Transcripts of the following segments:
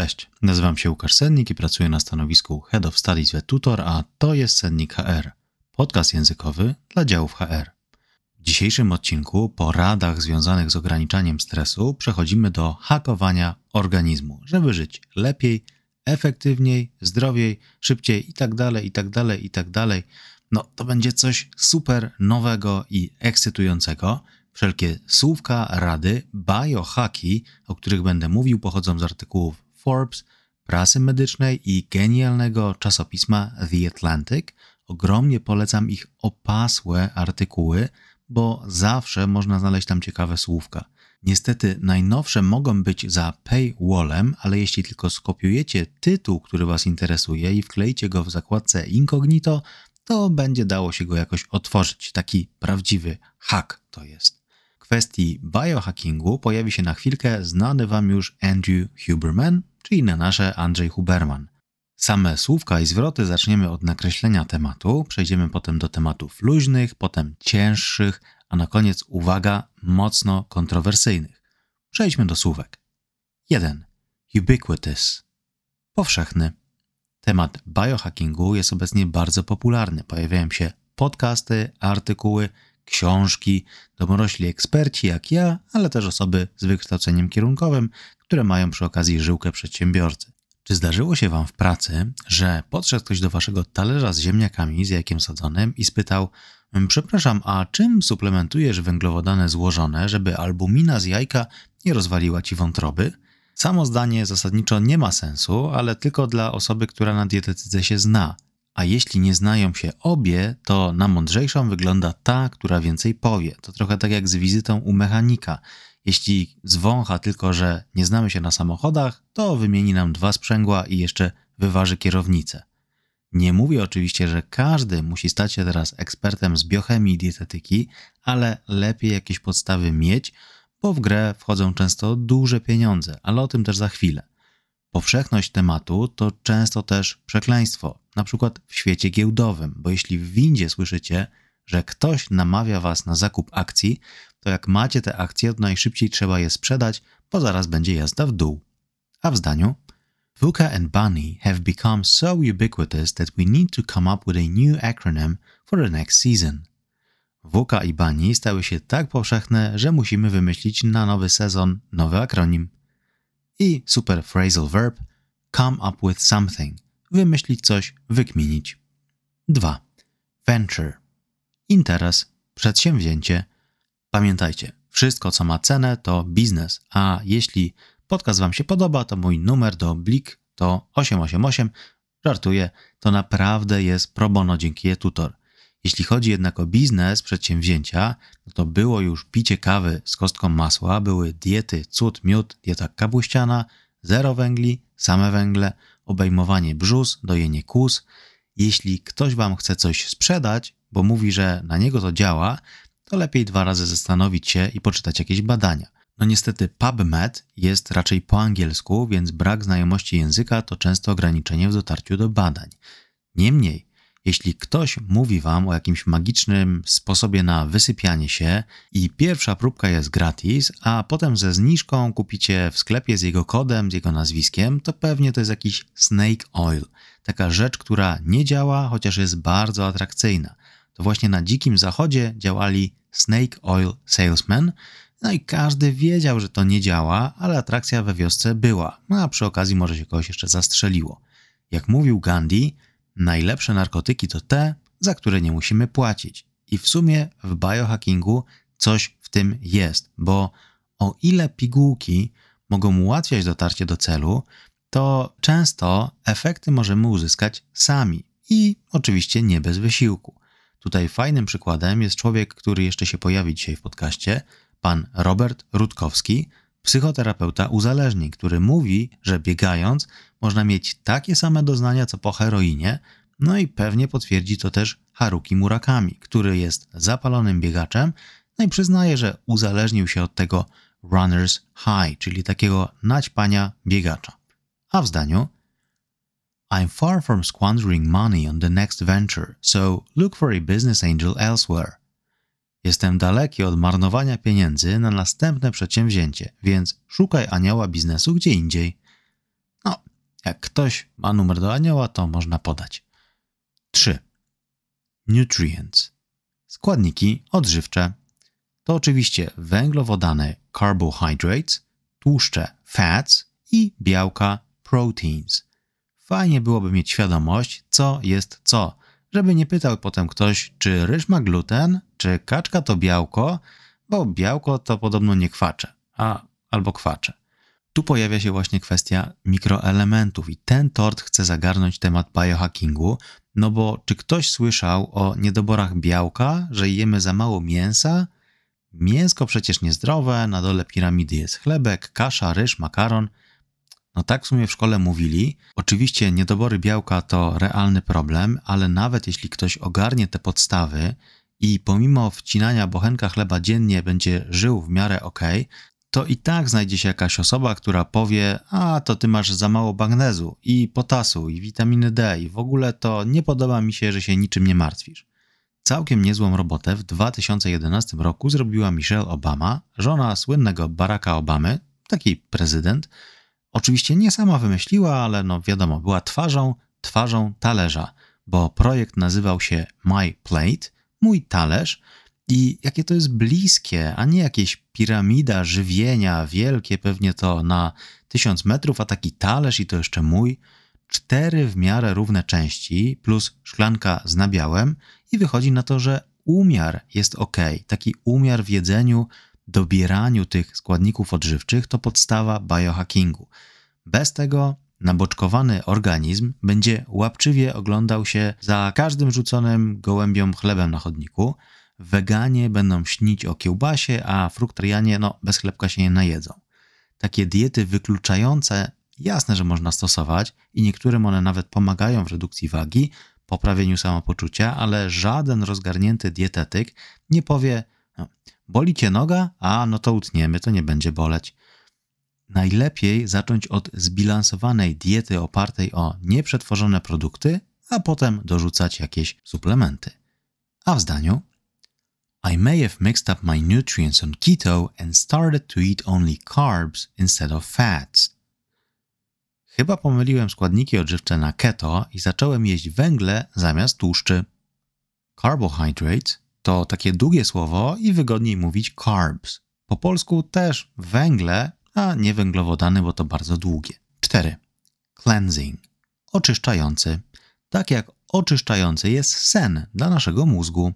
Cześć, nazywam się Łukasz Sennik i pracuję na stanowisku Head of Studies we Tutor, a to jest Sennik HR, podcast językowy dla działów HR. W dzisiejszym odcinku po radach związanych z ograniczaniem stresu przechodzimy do hakowania organizmu, żeby żyć lepiej, efektywniej, zdrowiej, szybciej itd., itd., itd. No to będzie coś super nowego i ekscytującego. Wszelkie słówka, rady, biohacki, o których będę mówił, pochodzą z artykułów Forbes, prasy medycznej i genialnego czasopisma The Atlantic. Ogromnie polecam ich opasłe artykuły, bo zawsze można znaleźć tam ciekawe słówka. Niestety najnowsze mogą być za paywallem, ale jeśli tylko skopiujecie tytuł, który Was interesuje i wkleicie go w zakładce incognito, to będzie dało się go jakoś otworzyć. Taki prawdziwy hack to jest. Kwestii biohackingu pojawi się na chwilkę znany Wam już Andrew Huberman, czyli na nasze Andrzej Huberman. Same słówka i zwroty zaczniemy od nakreślenia tematu, przejdziemy potem do tematów luźnych, potem cięższych, a na koniec, uwaga, mocno kontrowersyjnych. Przejdźmy do słówek. 1. Ubiquitous. Powszechny. Temat biohackingu jest obecnie bardzo popularny. Pojawiają się podcasty, artykuły, książki, domorośli eksperci jak ja, ale też osoby z wykształceniem kierunkowym, które mają przy okazji żyłkę przedsiębiorcy. Czy zdarzyło się Wam w pracy, że podszedł ktoś do Waszego talerza z ziemniakami, z jajkiem sadzonym i spytał: Przepraszam, a czym suplementujesz węglowodany złożone, żeby albumina z jajka nie rozwaliła Ci wątroby? Samo zdanie zasadniczo nie ma sensu, ale tylko dla osoby, która na dietetyce się zna. A jeśli nie znają się obie, to na mądrzejszą wygląda ta, która więcej powie. To trochę tak jak z wizytą u mechanika. Jeśli zwącha tylko, że nie znamy się na samochodach, to wymieni nam dwa sprzęgła i jeszcze wyważy kierownicę. Nie mówię oczywiście, że każdy musi stać się teraz ekspertem z biochemii i dietetyki, ale lepiej jakieś podstawy mieć, bo w grę wchodzą często duże pieniądze, ale o tym też za chwilę. Powszechność tematu to często też przekleństwo, na przykład w świecie giełdowym, bo jeśli w windzie słyszycie, że ktoś namawia was na zakup akcji, to jak macie te akcje, to najszybciej trzeba je sprzedać, bo zaraz będzie jazda w dół. A w zdaniu VUCA and Bunny have become so ubiquitous that we need to come up with a new acronym for the next season. VUCA i Bunny stały się tak powszechne, że musimy wymyślić na nowy sezon nowy akronim. I super phrasal verb come up with something wymyślić coś, wykminić. 2. Venture interes, przedsięwzięcie. Pamiętajcie, wszystko co ma cenę to biznes, a jeśli podcast Wam się podoba, to mój numer do Blik to 888. Żartuję, to naprawdę jest pro bono dzięki tutor. Jeśli chodzi jednak o biznes, przedsięwzięcia, no to było już picie kawy z kostką masła, były diety cud, miód, dieta kapuściana, zero węgli, same węgle, obejmowanie brzus, dojenie kóz. Jeśli ktoś Wam chce coś sprzedać, bo mówi, że na niego to działa, to lepiej dwa razy zastanowić się i poczytać jakieś badania. No niestety PubMed jest raczej po angielsku, więc brak znajomości języka to często ograniczenie w dotarciu do badań. Niemniej, jeśli ktoś mówi wam o jakimś magicznym sposobie na wysypianie się i pierwsza próbka jest gratis, a potem ze zniżką kupicie w sklepie z jego kodem, z jego nazwiskiem, to pewnie to jest jakiś snake oil. Taka rzecz, która nie działa, chociaż jest bardzo atrakcyjna to właśnie na dzikim zachodzie działali Snake Oil Salesmen, no i każdy wiedział, że to nie działa, ale atrakcja we wiosce była, no a przy okazji może się kogoś jeszcze zastrzeliło. Jak mówił Gandhi, najlepsze narkotyki to te, za które nie musimy płacić. I w sumie w biohackingu coś w tym jest, bo o ile pigułki mogą ułatwiać dotarcie do celu, to często efekty możemy uzyskać sami i oczywiście nie bez wysiłku. Tutaj fajnym przykładem jest człowiek, który jeszcze się pojawi dzisiaj w podcaście, pan Robert Rutkowski, psychoterapeuta uzależnień, który mówi, że biegając można mieć takie same doznania co po heroinie, no i pewnie potwierdzi to też Haruki Murakami, który jest zapalonym biegaczem, no i przyznaje, że uzależnił się od tego runner's high, czyli takiego naćpania biegacza. A w zdaniu I'm far from squandering money on the next venture, so look for a business angel elsewhere. Jestem daleki od marnowania pieniędzy na następne przedsięwzięcie, więc szukaj anioła biznesu gdzie indziej. No, Jak ktoś ma numer do anioła, to można podać. 3. Nutrients. Składniki odżywcze to oczywiście węglowodany carbohydrates, tłuszcze fats i białka proteins. Fajnie byłoby mieć świadomość, co jest co, żeby nie pytał potem ktoś, czy ryż ma gluten, czy kaczka to białko, bo białko to podobno nie kwacze, a albo kwacze. Tu pojawia się właśnie kwestia mikroelementów i ten tort chce zagarnąć temat biohackingu, no bo czy ktoś słyszał o niedoborach białka, że jemy za mało mięsa? Mięsko przecież niezdrowe, na dole piramidy jest chlebek, kasza, ryż, makaron. No tak w sumie w szkole mówili. Oczywiście niedobory białka to realny problem, ale nawet jeśli ktoś ogarnie te podstawy i pomimo wcinania bochenka chleba dziennie będzie żył w miarę ok, to i tak znajdzie się jakaś osoba, która powie: A to ty masz za mało magnezu i potasu i witaminy D, i w ogóle to nie podoba mi się, że się niczym nie martwisz. Całkiem niezłą robotę w 2011 roku zrobiła Michelle Obama, żona słynnego Baracka Obamy, taki prezydent. Oczywiście nie sama wymyśliła, ale no wiadomo, była twarzą, twarzą talerza, bo projekt nazywał się My Plate, mój talerz, i jakie to jest bliskie, a nie jakieś piramida żywienia, wielkie pewnie to na tysiąc metrów, a taki talerz i to jeszcze mój. Cztery w miarę równe części plus szklanka z nabiałem i wychodzi na to, że umiar jest ok. Taki umiar w jedzeniu, dobieraniu tych składników odżywczych to podstawa biohackingu. Bez tego naboczkowany organizm będzie łapczywie oglądał się za każdym rzuconym gołębiom chlebem na chodniku, Weganie będą śnić o kiełbasie, a fruktarianie no, bez chlebka się nie najedzą. Takie diety wykluczające, jasne, że można stosować i niektórym one nawet pomagają w redukcji wagi, poprawieniu samopoczucia, ale żaden rozgarnięty dietetyk nie powie, no, boli cię noga, a no to utniemy, to nie będzie boleć. Najlepiej zacząć od zbilansowanej diety opartej o nieprzetworzone produkty, a potem dorzucać jakieś suplementy. A w zdaniu I may have mixed up my nutrients on keto and started to eat only carbs instead of fats. Chyba pomyliłem składniki odżywcze na keto i zacząłem jeść węgle zamiast tłuszczy. Carbohydrates to takie długie słowo i wygodniej mówić carbs. Po polsku też węgle, a nie węglowodany, bo to bardzo długie. 4. Cleansing. Oczyszczający. Tak jak oczyszczający jest sen dla naszego mózgu.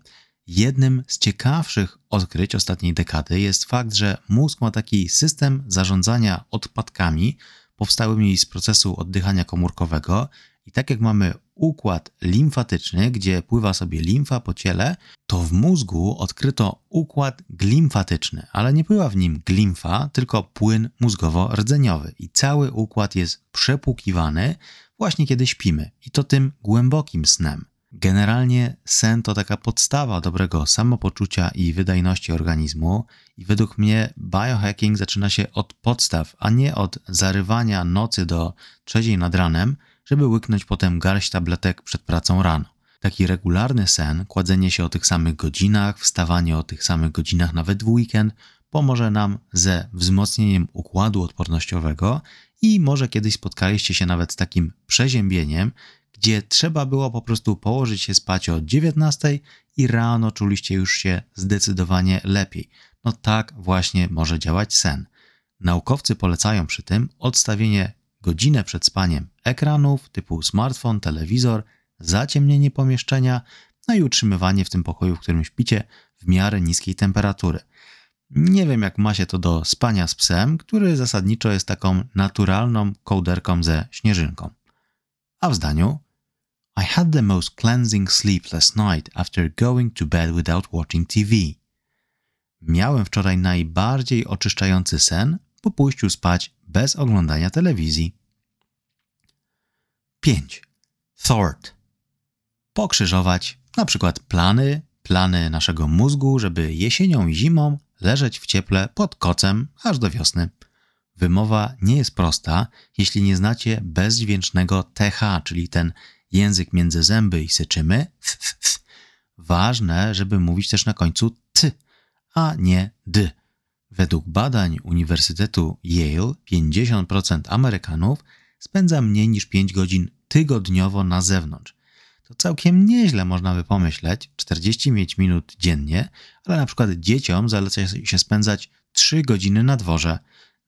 Jednym z ciekawszych odkryć ostatniej dekady jest fakt, że mózg ma taki system zarządzania odpadkami powstałymi z procesu oddychania komórkowego. I tak jak mamy układ limfatyczny, gdzie pływa sobie limfa po ciele, to w mózgu odkryto układ glimfatyczny, ale nie pływa w nim glimfa, tylko płyn mózgowo-rdzeniowy. I cały układ jest przepłukiwany właśnie kiedy śpimy, i to tym głębokim snem. Generalnie sen to taka podstawa dobrego samopoczucia i wydajności organizmu, i według mnie biohacking zaczyna się od podstaw, a nie od zarywania nocy do trzeciej nad ranem, żeby łyknąć potem garść tabletek przed pracą rano. Taki regularny sen, kładzenie się o tych samych godzinach, wstawanie o tych samych godzinach nawet w weekend, pomoże nam ze wzmocnieniem układu odpornościowego i może kiedyś spotkaliście się nawet z takim przeziębieniem, gdzie trzeba było po prostu położyć się spać o 19 i rano czuliście już się zdecydowanie lepiej. No tak właśnie może działać sen. Naukowcy polecają przy tym odstawienie godzinę przed spaniem ekranów typu smartfon, telewizor, zaciemnienie pomieszczenia, no i utrzymywanie w tym pokoju, w którym śpicie, w miarę niskiej temperatury. Nie wiem, jak ma się to do spania z psem, który zasadniczo jest taką naturalną kołderką ze śnieżynką. A w zdaniu I had the most cleansing sleep last night after going to bed without watching TV. Miałem wczoraj najbardziej oczyszczający sen po pójściu spać bez oglądania telewizji. 5. Thought. Pokrzyżować na przykład plany, plany naszego mózgu, żeby jesienią i zimą leżeć w cieple pod kocem aż do wiosny. Wymowa nie jest prosta, jeśli nie znacie bezdźwięcznego TH, czyli ten język między zęby i syczymy. Ważne, żeby mówić też na końcu t, a nie d. Według badań Uniwersytetu Yale 50% Amerykanów spędza mniej niż 5 godzin tygodniowo na zewnątrz. To całkiem nieźle można by pomyśleć, 45 minut dziennie, ale na przykład dzieciom zaleca się spędzać 3 godziny na dworze.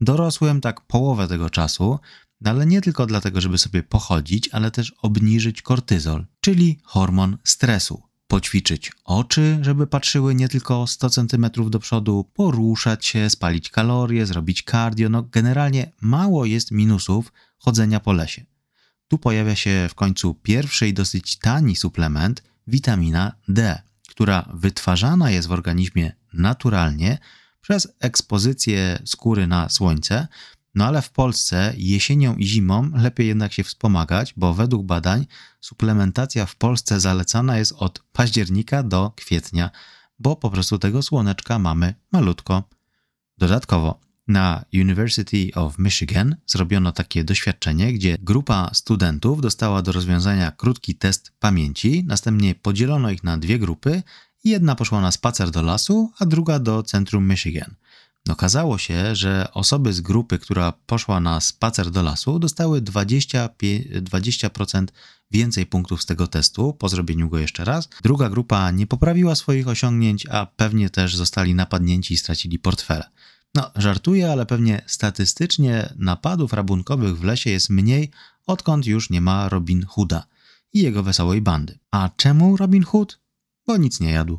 Dorosłym tak połowę tego czasu, no ale nie tylko dlatego, żeby sobie pochodzić, ale też obniżyć kortyzol, czyli hormon stresu. Poćwiczyć oczy, żeby patrzyły nie tylko 100 cm do przodu, poruszać się, spalić kalorie, zrobić cardio. No generalnie mało jest minusów chodzenia po lesie. Tu pojawia się w końcu pierwszy i dosyć tani suplement witamina D, która wytwarzana jest w organizmie naturalnie przez ekspozycję skóry na słońce, no ale w Polsce jesienią i zimą lepiej jednak się wspomagać, bo według badań suplementacja w Polsce zalecana jest od października do kwietnia, bo po prostu tego słoneczka mamy malutko. Dodatkowo na University of Michigan zrobiono takie doświadczenie, gdzie grupa studentów dostała do rozwiązania krótki test pamięci, następnie podzielono ich na dwie grupy jedna poszła na spacer do lasu, a druga do centrum Michigan. Okazało się, że osoby z grupy, która poszła na spacer do lasu, dostały 20%, 20% więcej punktów z tego testu po zrobieniu go jeszcze raz. Druga grupa nie poprawiła swoich osiągnięć, a pewnie też zostali napadnięci i stracili portfele. No, żartuję, ale pewnie statystycznie napadów rabunkowych w lesie jest mniej, odkąd już nie ma Robin Hooda i jego wesołej bandy. A czemu Robin Hood? Bo nic nie jadł.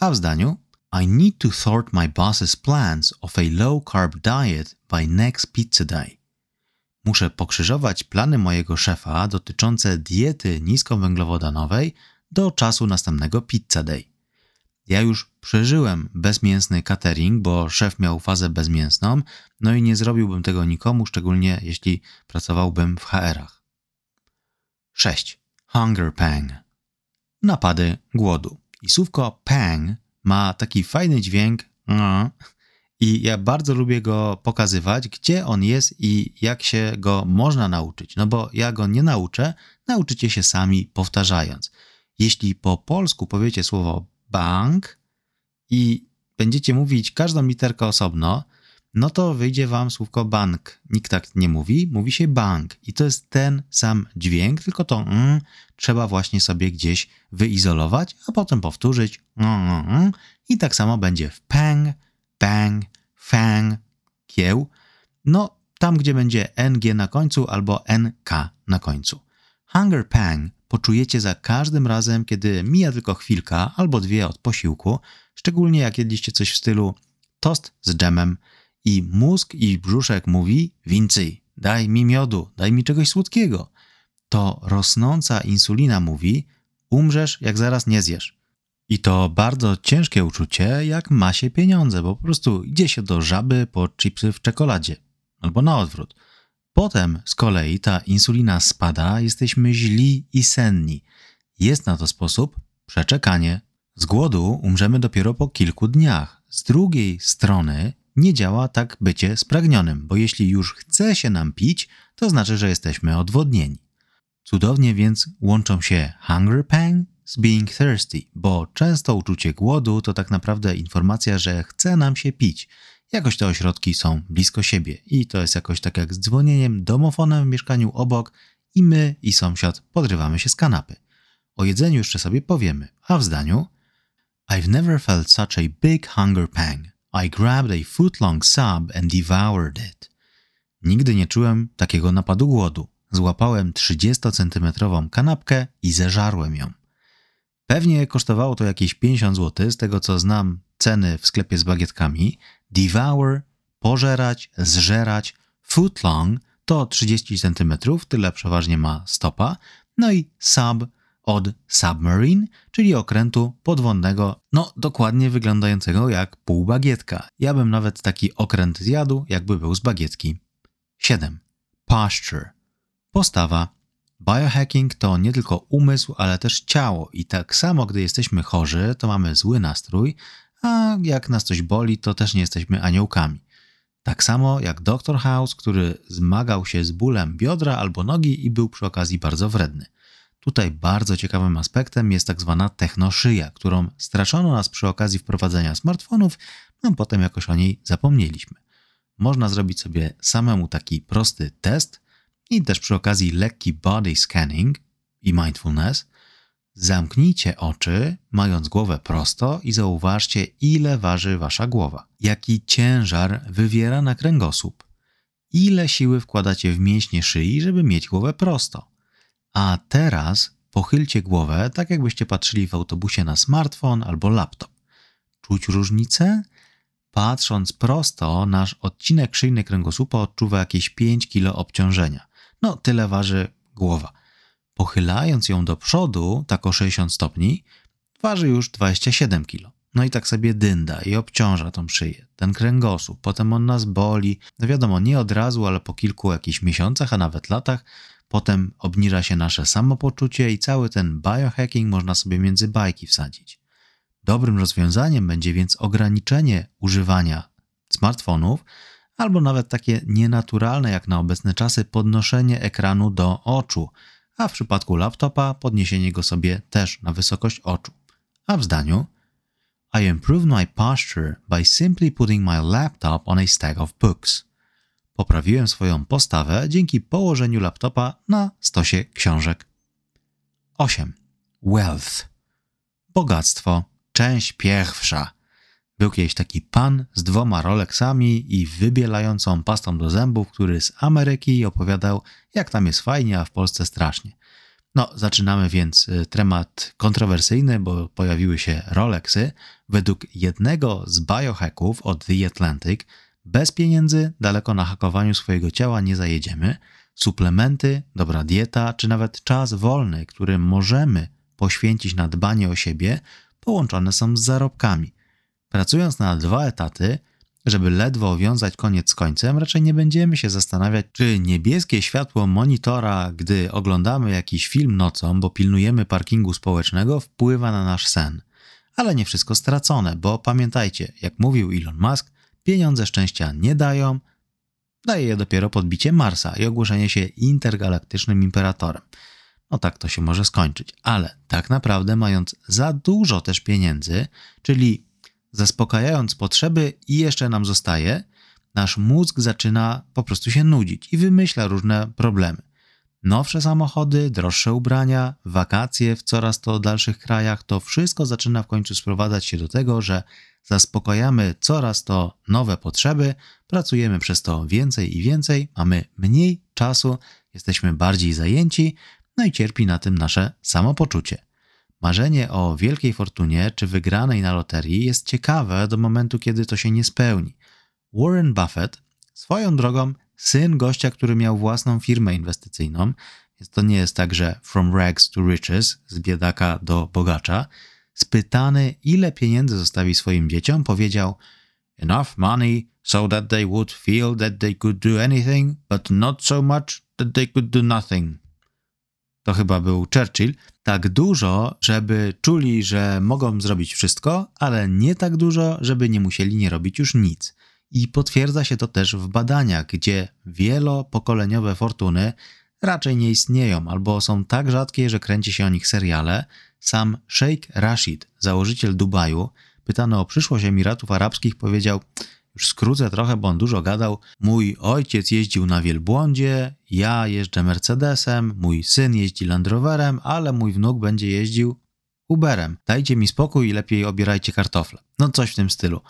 A w zdaniu I need to thwart my boss's plans of a low carb diet by next pizza day. Muszę pokrzyżować plany mojego szefa dotyczące diety niskowęglowodanowej do czasu następnego pizza day. Ja już przeżyłem bezmięsny catering, bo szef miał fazę bezmięsną, no i nie zrobiłbym tego nikomu, szczególnie jeśli pracowałbym w HR-ach. 6. Hunger pang. Napady głodu. I słówko pang ma taki fajny dźwięk i ja bardzo lubię go pokazywać, gdzie on jest i jak się go można nauczyć. No bo ja go nie nauczę, nauczycie się sami powtarzając. Jeśli po polsku powiecie słowo bank i będziecie mówić każdą literkę osobno, no to wyjdzie wam słówko bank. Nikt tak nie mówi, mówi się bank. I to jest ten sam dźwięk, tylko to mm, trzeba właśnie sobie gdzieś wyizolować, a potem powtórzyć mm, mm, mm. i tak samo będzie w pang, bang, fang, kieł. No, tam gdzie będzie ng na końcu albo nk na końcu. Hunger pang poczujecie za każdym razem, kiedy mija tylko chwilka albo dwie od posiłku, szczególnie jak jedliście coś w stylu tost z dżemem i mózg i brzuszek mówi więcej, daj mi miodu, daj mi czegoś słodkiego. To rosnąca insulina mówi umrzesz jak zaraz nie zjesz. I to bardzo ciężkie uczucie, jak ma się pieniądze, bo po prostu idzie się do żaby po chipsy w czekoladzie. Albo na odwrót – Potem z kolei ta insulina spada, jesteśmy źli i senni. Jest na to sposób przeczekanie. Z głodu umrzemy dopiero po kilku dniach. Z drugiej strony nie działa tak bycie spragnionym, bo jeśli już chce się nam pić, to znaczy, że jesteśmy odwodnieni. Cudownie więc łączą się hunger pang z being thirsty, bo często uczucie głodu to tak naprawdę informacja, że chce nam się pić. Jakoś te ośrodki są blisko siebie i to jest jakoś tak jak z dzwonieniem domofonem w mieszkaniu obok i my i sąsiad podrywamy się z kanapy. O jedzeniu jeszcze sobie powiemy, a w zdaniu I've never felt such a big hunger pang. I grabbed a foot-long sub and devoured it. Nigdy nie czułem takiego napadu głodu. Złapałem 30-centymetrową kanapkę i zeżarłem ją. Pewnie kosztowało to jakieś 50 zł, z tego co znam ceny w sklepie z bagietkami, devour, pożerać, zżerać, footlong to 30 cm, tyle przeważnie ma stopa, no i sub od submarine, czyli okrętu podwodnego, no dokładnie wyglądającego jak pół bagietka. Ja bym nawet taki okręt zjadł, jakby był z bagietki. 7. Posture. Postawa. Biohacking to nie tylko umysł, ale też ciało i tak samo, gdy jesteśmy chorzy, to mamy zły nastrój, a jak nas coś boli, to też nie jesteśmy aniołkami. Tak samo jak Dr. House, który zmagał się z bólem biodra albo nogi i był przy okazji bardzo wredny. Tutaj bardzo ciekawym aspektem jest tak zwana technoszyja, którą straczono nas przy okazji wprowadzenia smartfonów, a potem jakoś o niej zapomnieliśmy. Można zrobić sobie samemu taki prosty test, i też przy okazji lekki body scanning i mindfulness, zamknijcie oczy, mając głowę prosto i zauważcie, ile waży wasza głowa, jaki ciężar wywiera na kręgosłup, ile siły wkładacie w mięśnie szyi, żeby mieć głowę prosto. A teraz pochylcie głowę, tak jakbyście patrzyli w autobusie na smartfon albo laptop. Czuć różnicę? Patrząc prosto, nasz odcinek szyjny kręgosłupa odczuwa jakieś 5 kg obciążenia. No, tyle waży głowa. Pochylając ją do przodu, tak o 60 stopni, waży już 27 kg. No i tak sobie dynda i obciąża tą szyję, ten kręgosłup. Potem on nas boli. No wiadomo, nie od razu, ale po kilku jakichś miesiącach, a nawet latach. Potem obniża się nasze samopoczucie i cały ten biohacking można sobie między bajki wsadzić. Dobrym rozwiązaniem będzie więc ograniczenie używania smartfonów, albo nawet takie nienaturalne jak na obecne czasy podnoszenie ekranu do oczu, a w przypadku laptopa podniesienie go sobie też na wysokość oczu. A w zdaniu I improved my posture by simply putting my laptop on a stack of books. Poprawiłem swoją postawę dzięki położeniu laptopa na stosie książek. 8. Wealth. Bogactwo. Część pierwsza. Był kiedyś taki pan z dwoma Rolexami i wybielającą pastą do zębów, który z Ameryki opowiadał, jak tam jest fajnie, a w Polsce strasznie. No, zaczynamy więc y, temat kontrowersyjny, bo pojawiły się Rolexy. Według jednego z biohacków od The Atlantic, bez pieniędzy daleko na hakowaniu swojego ciała nie zajedziemy. Suplementy, dobra dieta, czy nawet czas wolny, który możemy poświęcić na dbanie o siebie, połączone są z zarobkami. Pracując na dwa etaty, żeby ledwo wiązać koniec z końcem, raczej nie będziemy się zastanawiać, czy niebieskie światło monitora, gdy oglądamy jakiś film nocą, bo pilnujemy parkingu społecznego, wpływa na nasz sen. Ale nie wszystko stracone, bo pamiętajcie, jak mówił Elon Musk, pieniądze szczęścia nie dają, daje je dopiero podbicie Marsa i ogłoszenie się intergalaktycznym imperatorem. No tak to się może skończyć, ale tak naprawdę mając za dużo też pieniędzy, czyli zaspokajając potrzeby i jeszcze nam zostaje, nasz mózg zaczyna po prostu się nudzić i wymyśla różne problemy. Nowsze samochody, droższe ubrania, wakacje w coraz to dalszych krajach, to wszystko zaczyna w końcu sprowadzać się do tego, że zaspokajamy coraz to nowe potrzeby, pracujemy przez to więcej i więcej, mamy mniej czasu, jesteśmy bardziej zajęci, no i cierpi na tym nasze samopoczucie. Marzenie o wielkiej fortunie czy wygranej na loterii jest ciekawe do momentu, kiedy to się nie spełni. Warren Buffett, swoją drogą syn gościa, który miał własną firmę inwestycyjną, więc to nie jest tak, że from rags to riches, z biedaka do bogacza, spytany, ile pieniędzy zostawi swoim dzieciom, powiedział: Enough money so that they would feel that they could do anything, but not so much that they could do nothing to chyba był Churchill, tak dużo, żeby czuli, że mogą zrobić wszystko, ale nie tak dużo, żeby nie musieli nie robić już nic. I potwierdza się to też w badaniach, gdzie wielopokoleniowe fortuny raczej nie istnieją albo są tak rzadkie, że kręci się o nich seriale. Sam Sheikh Rashid, założyciel Dubaju, pytany o przyszłość Emiratów Arabskich, powiedział: już skrócę trochę, bo on dużo gadał. Mój ojciec jeździł na wielbłądzie, ja jeżdżę Mercedesem, mój syn jeździ Land Roverem, ale mój wnuk będzie jeździł Uberem. Dajcie mi spokój i lepiej obierajcie kartofle. No coś w tym stylu.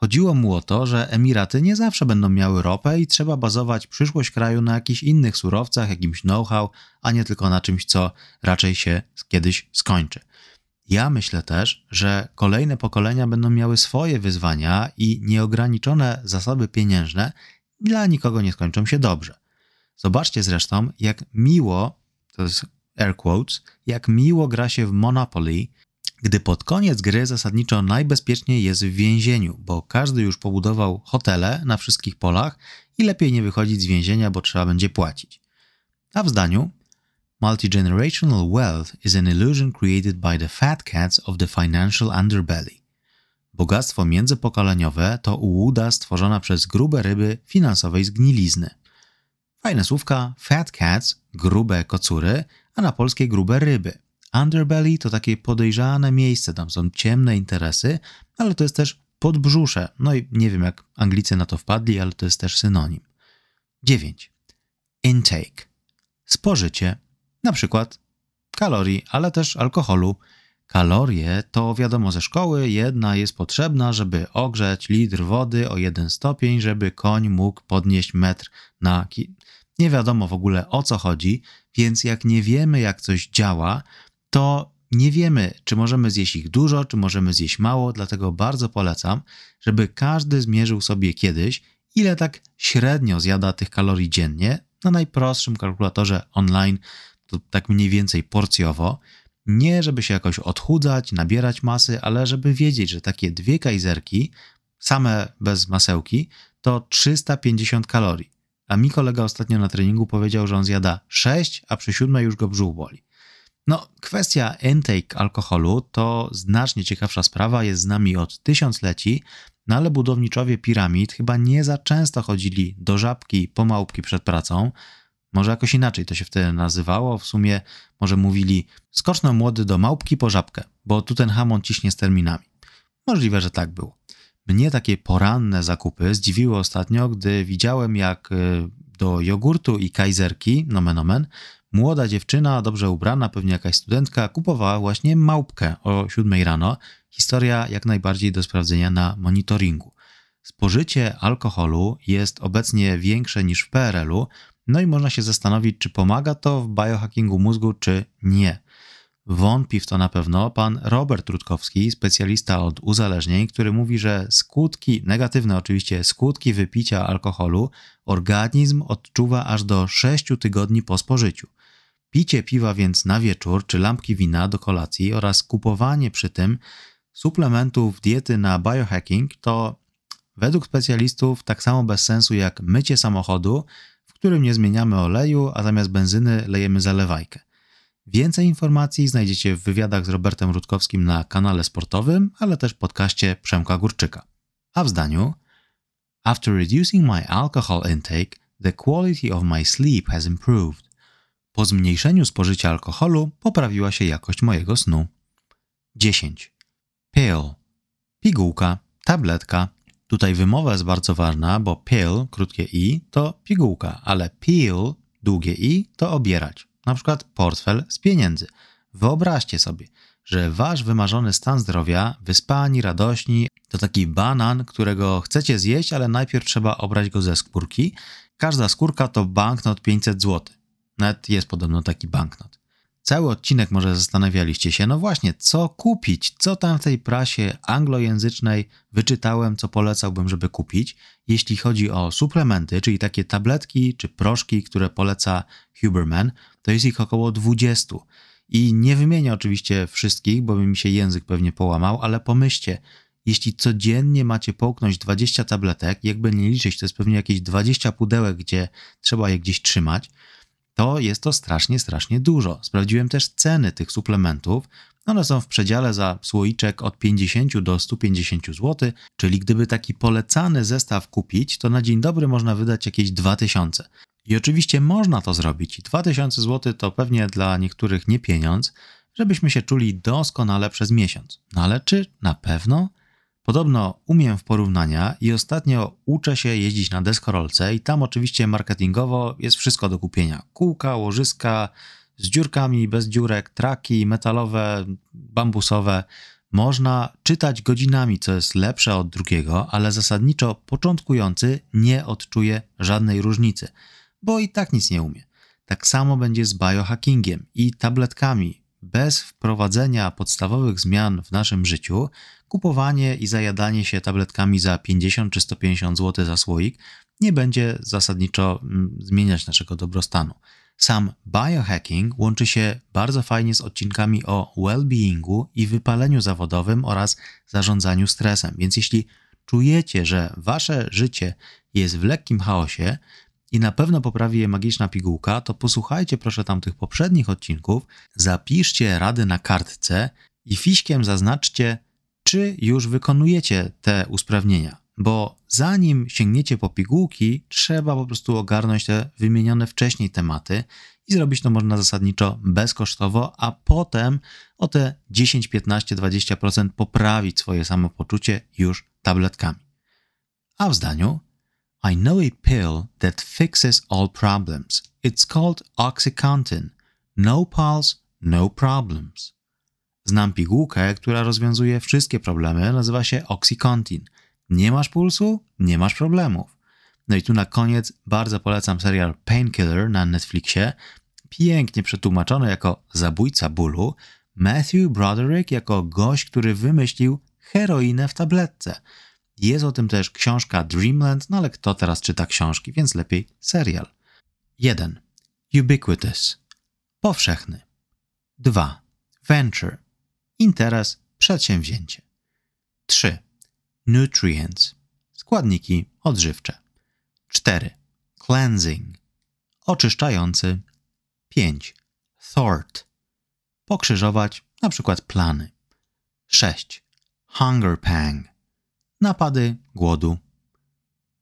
Chodziło mu o to, że Emiraty nie zawsze będą miały ropę i trzeba bazować przyszłość kraju na jakichś innych surowcach, jakimś know-how, a nie tylko na czymś, co raczej się kiedyś skończy. Ja myślę też, że kolejne pokolenia będą miały swoje wyzwania i nieograniczone zasoby pieniężne dla nikogo nie skończą się dobrze. Zobaczcie zresztą, jak miło, to jest air quotes, jak miło gra się w Monopoly, gdy pod koniec gry zasadniczo najbezpieczniej jest w więzieniu, bo każdy już pobudował hotele na wszystkich polach i lepiej nie wychodzić z więzienia, bo trzeba będzie płacić. A w zdaniu Multigenerational wealth is an illusion created by the fat cats of the financial underbelly. Bogactwo międzypokoleniowe to ułuda stworzona przez grube ryby finansowej zgnilizny. Fajne słówka fat cats, grube kocury, a na polskie grube ryby. Underbelly to takie podejrzane miejsce, tam są ciemne interesy, ale to jest też podbrzusze. No i nie wiem jak Anglicy na to wpadli, ale to jest też synonim. 9. Intake spożycie, na przykład kalorii, ale też alkoholu. Kalorie to wiadomo ze szkoły, jedna jest potrzebna, żeby ogrzeć litr wody o jeden stopień, żeby koń mógł podnieść metr na ki- nie wiadomo w ogóle o co chodzi, więc jak nie wiemy, jak coś działa, to nie wiemy, czy możemy zjeść ich dużo, czy możemy zjeść mało, dlatego bardzo polecam, żeby każdy zmierzył sobie kiedyś, ile tak średnio zjada tych kalorii dziennie na najprostszym kalkulatorze online, to tak mniej więcej porcjowo. Nie, żeby się jakoś odchudzać, nabierać masy, ale żeby wiedzieć, że takie dwie kajzerki, same bez masełki, to 350 kalorii. A mi kolega ostatnio na treningu powiedział, że on zjada 6, a przy siódmej już go brzuch boli. No, kwestia intake alkoholu to znacznie ciekawsza sprawa, jest z nami od tysiącleci, no ale budowniczowie piramid chyba nie za często chodzili do żabki po małpki przed pracą. Może jakoś inaczej to się wtedy nazywało. W sumie może mówili skoczno młody do małpki po żabkę, bo tu ten hamon ciśnie z terminami. Możliwe, że tak było. Mnie takie poranne zakupy zdziwiły ostatnio, gdy widziałem, jak y, do jogurtu i kajzerki, nomen omen, młoda dziewczyna, dobrze ubrana, pewnie jakaś studentka, kupowała właśnie małpkę o 7 rano. Historia jak najbardziej do sprawdzenia na monitoringu. Spożycie alkoholu jest obecnie większe niż w PRL-u, no i można się zastanowić, czy pomaga to w biohackingu mózgu, czy nie. Wątpi w to na pewno pan Robert Rutkowski, specjalista od uzależnień, który mówi, że skutki, negatywne oczywiście skutki wypicia alkoholu, organizm odczuwa aż do 6 tygodni po spożyciu. Picie piwa więc na wieczór czy lampki wina do kolacji oraz kupowanie przy tym suplementów diety na biohacking to według specjalistów tak samo bez sensu jak mycie samochodu, w którym nie zmieniamy oleju, a zamiast benzyny lejemy zalewajkę. Więcej informacji znajdziecie w wywiadach z Robertem Rutkowskim na kanale sportowym, ale też podcaście Przemka Górczyka. A w zdaniu After reducing my alcohol intake, the quality of my sleep has improved. Po zmniejszeniu spożycia alkoholu poprawiła się jakość mojego snu. 10. Pill. Pigułka, tabletka. Tutaj wymowa jest bardzo ważna, bo pill, krótkie i, to pigułka, ale pill, długie i, to obierać. Na przykład portfel z pieniędzy. Wyobraźcie sobie, że wasz wymarzony stan zdrowia, wyspani, radośni, to taki banan, którego chcecie zjeść, ale najpierw trzeba obrać go ze skórki. Każda skórka to banknot 500 zł. Nawet jest podobno taki banknot. Cały odcinek może zastanawialiście się, no właśnie, co kupić, co tam w tej prasie anglojęzycznej wyczytałem, co polecałbym, żeby kupić, jeśli chodzi o suplementy, czyli takie tabletki czy proszki, które poleca Huberman, to jest ich około 20. I nie wymienię oczywiście wszystkich, bo by mi się język pewnie połamał, ale pomyślcie, jeśli codziennie macie połknąć 20 tabletek, jakby nie liczyć, to jest pewnie jakieś 20 pudełek, gdzie trzeba je gdzieś trzymać, to jest to strasznie, strasznie dużo. Sprawdziłem też ceny tych suplementów. One są w przedziale za słoiczek od 50 do 150 zł, czyli gdyby taki polecany zestaw kupić, to na dzień dobry można wydać jakieś 2000. I oczywiście można to zrobić. 2000 zł to pewnie dla niektórych nie pieniądz, żebyśmy się czuli doskonale przez miesiąc. No ale czy na pewno? Podobno umiem w porównania i ostatnio uczę się jeździć na deskorolce i tam oczywiście marketingowo jest wszystko do kupienia. Kółka, łożyska z dziurkami, bez dziurek, traki metalowe, bambusowe. Można czytać godzinami, co jest lepsze od drugiego, ale zasadniczo początkujący nie odczuje żadnej różnicy, bo i tak nic nie umie. Tak samo będzie z biohackingiem i tabletkami. Bez wprowadzenia podstawowych zmian w naszym życiu kupowanie i zajadanie się tabletkami za 50 czy 150 zł za słoik nie będzie zasadniczo mm, zmieniać naszego dobrostanu. Sam biohacking łączy się bardzo fajnie z odcinkami o well-beingu i wypaleniu zawodowym oraz zarządzaniu stresem. Więc jeśli czujecie, że wasze życie jest w lekkim chaosie i na pewno poprawi je magiczna pigułka, to posłuchajcie proszę tamtych poprzednich odcinków, zapiszcie rady na kartce i fiśkiem zaznaczcie czy już wykonujecie te usprawnienia, bo zanim sięgniecie po pigułki, trzeba po prostu ogarnąć te wymienione wcześniej tematy i zrobić to można zasadniczo bezkosztowo, a potem o te 10, 15, 20% poprawić swoje samopoczucie już tabletkami. A w zdaniu I know a pill that fixes all problems. It's called OxyContin. No pulse, no problems. Znam pigułkę, która rozwiązuje wszystkie problemy, nazywa się OxyContin. Nie masz pulsu? Nie masz problemów. No i tu na koniec bardzo polecam serial Painkiller na Netflixie. Pięknie przetłumaczony jako zabójca bólu. Matthew Broderick jako gość, który wymyślił heroinę w tabletce. Jest o tym też książka Dreamland, no ale kto teraz czyta książki, więc lepiej serial. 1. Ubiquitous. Powszechny. 2. Venture. Interes, przedsięwzięcie. 3. Nutrients. Składniki odżywcze. 4. Cleansing. Oczyszczający. 5. Thought. Pokrzyżować, na przykład plany. 6. Hunger pang. Napady głodu.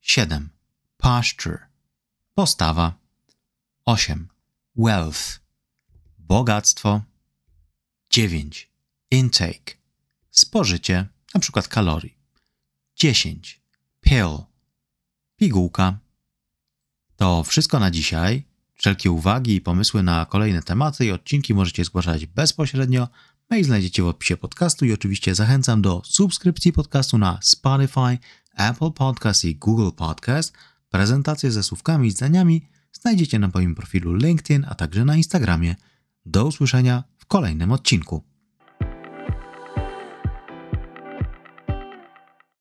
7. Posture. Postawa. 8. Wealth. Bogactwo. 9. Intake. Spożycie, przykład kalorii. 10. Pill. Pigułka. To wszystko na dzisiaj. Wszelkie uwagi i pomysły na kolejne tematy i odcinki możecie zgłaszać bezpośrednio. Mail znajdziecie w opisie podcastu i oczywiście zachęcam do subskrypcji podcastu na Spotify, Apple Podcast i Google Podcast. Prezentacje ze słówkami i zdaniami znajdziecie na moim profilu LinkedIn, a także na Instagramie. Do usłyszenia w kolejnym odcinku.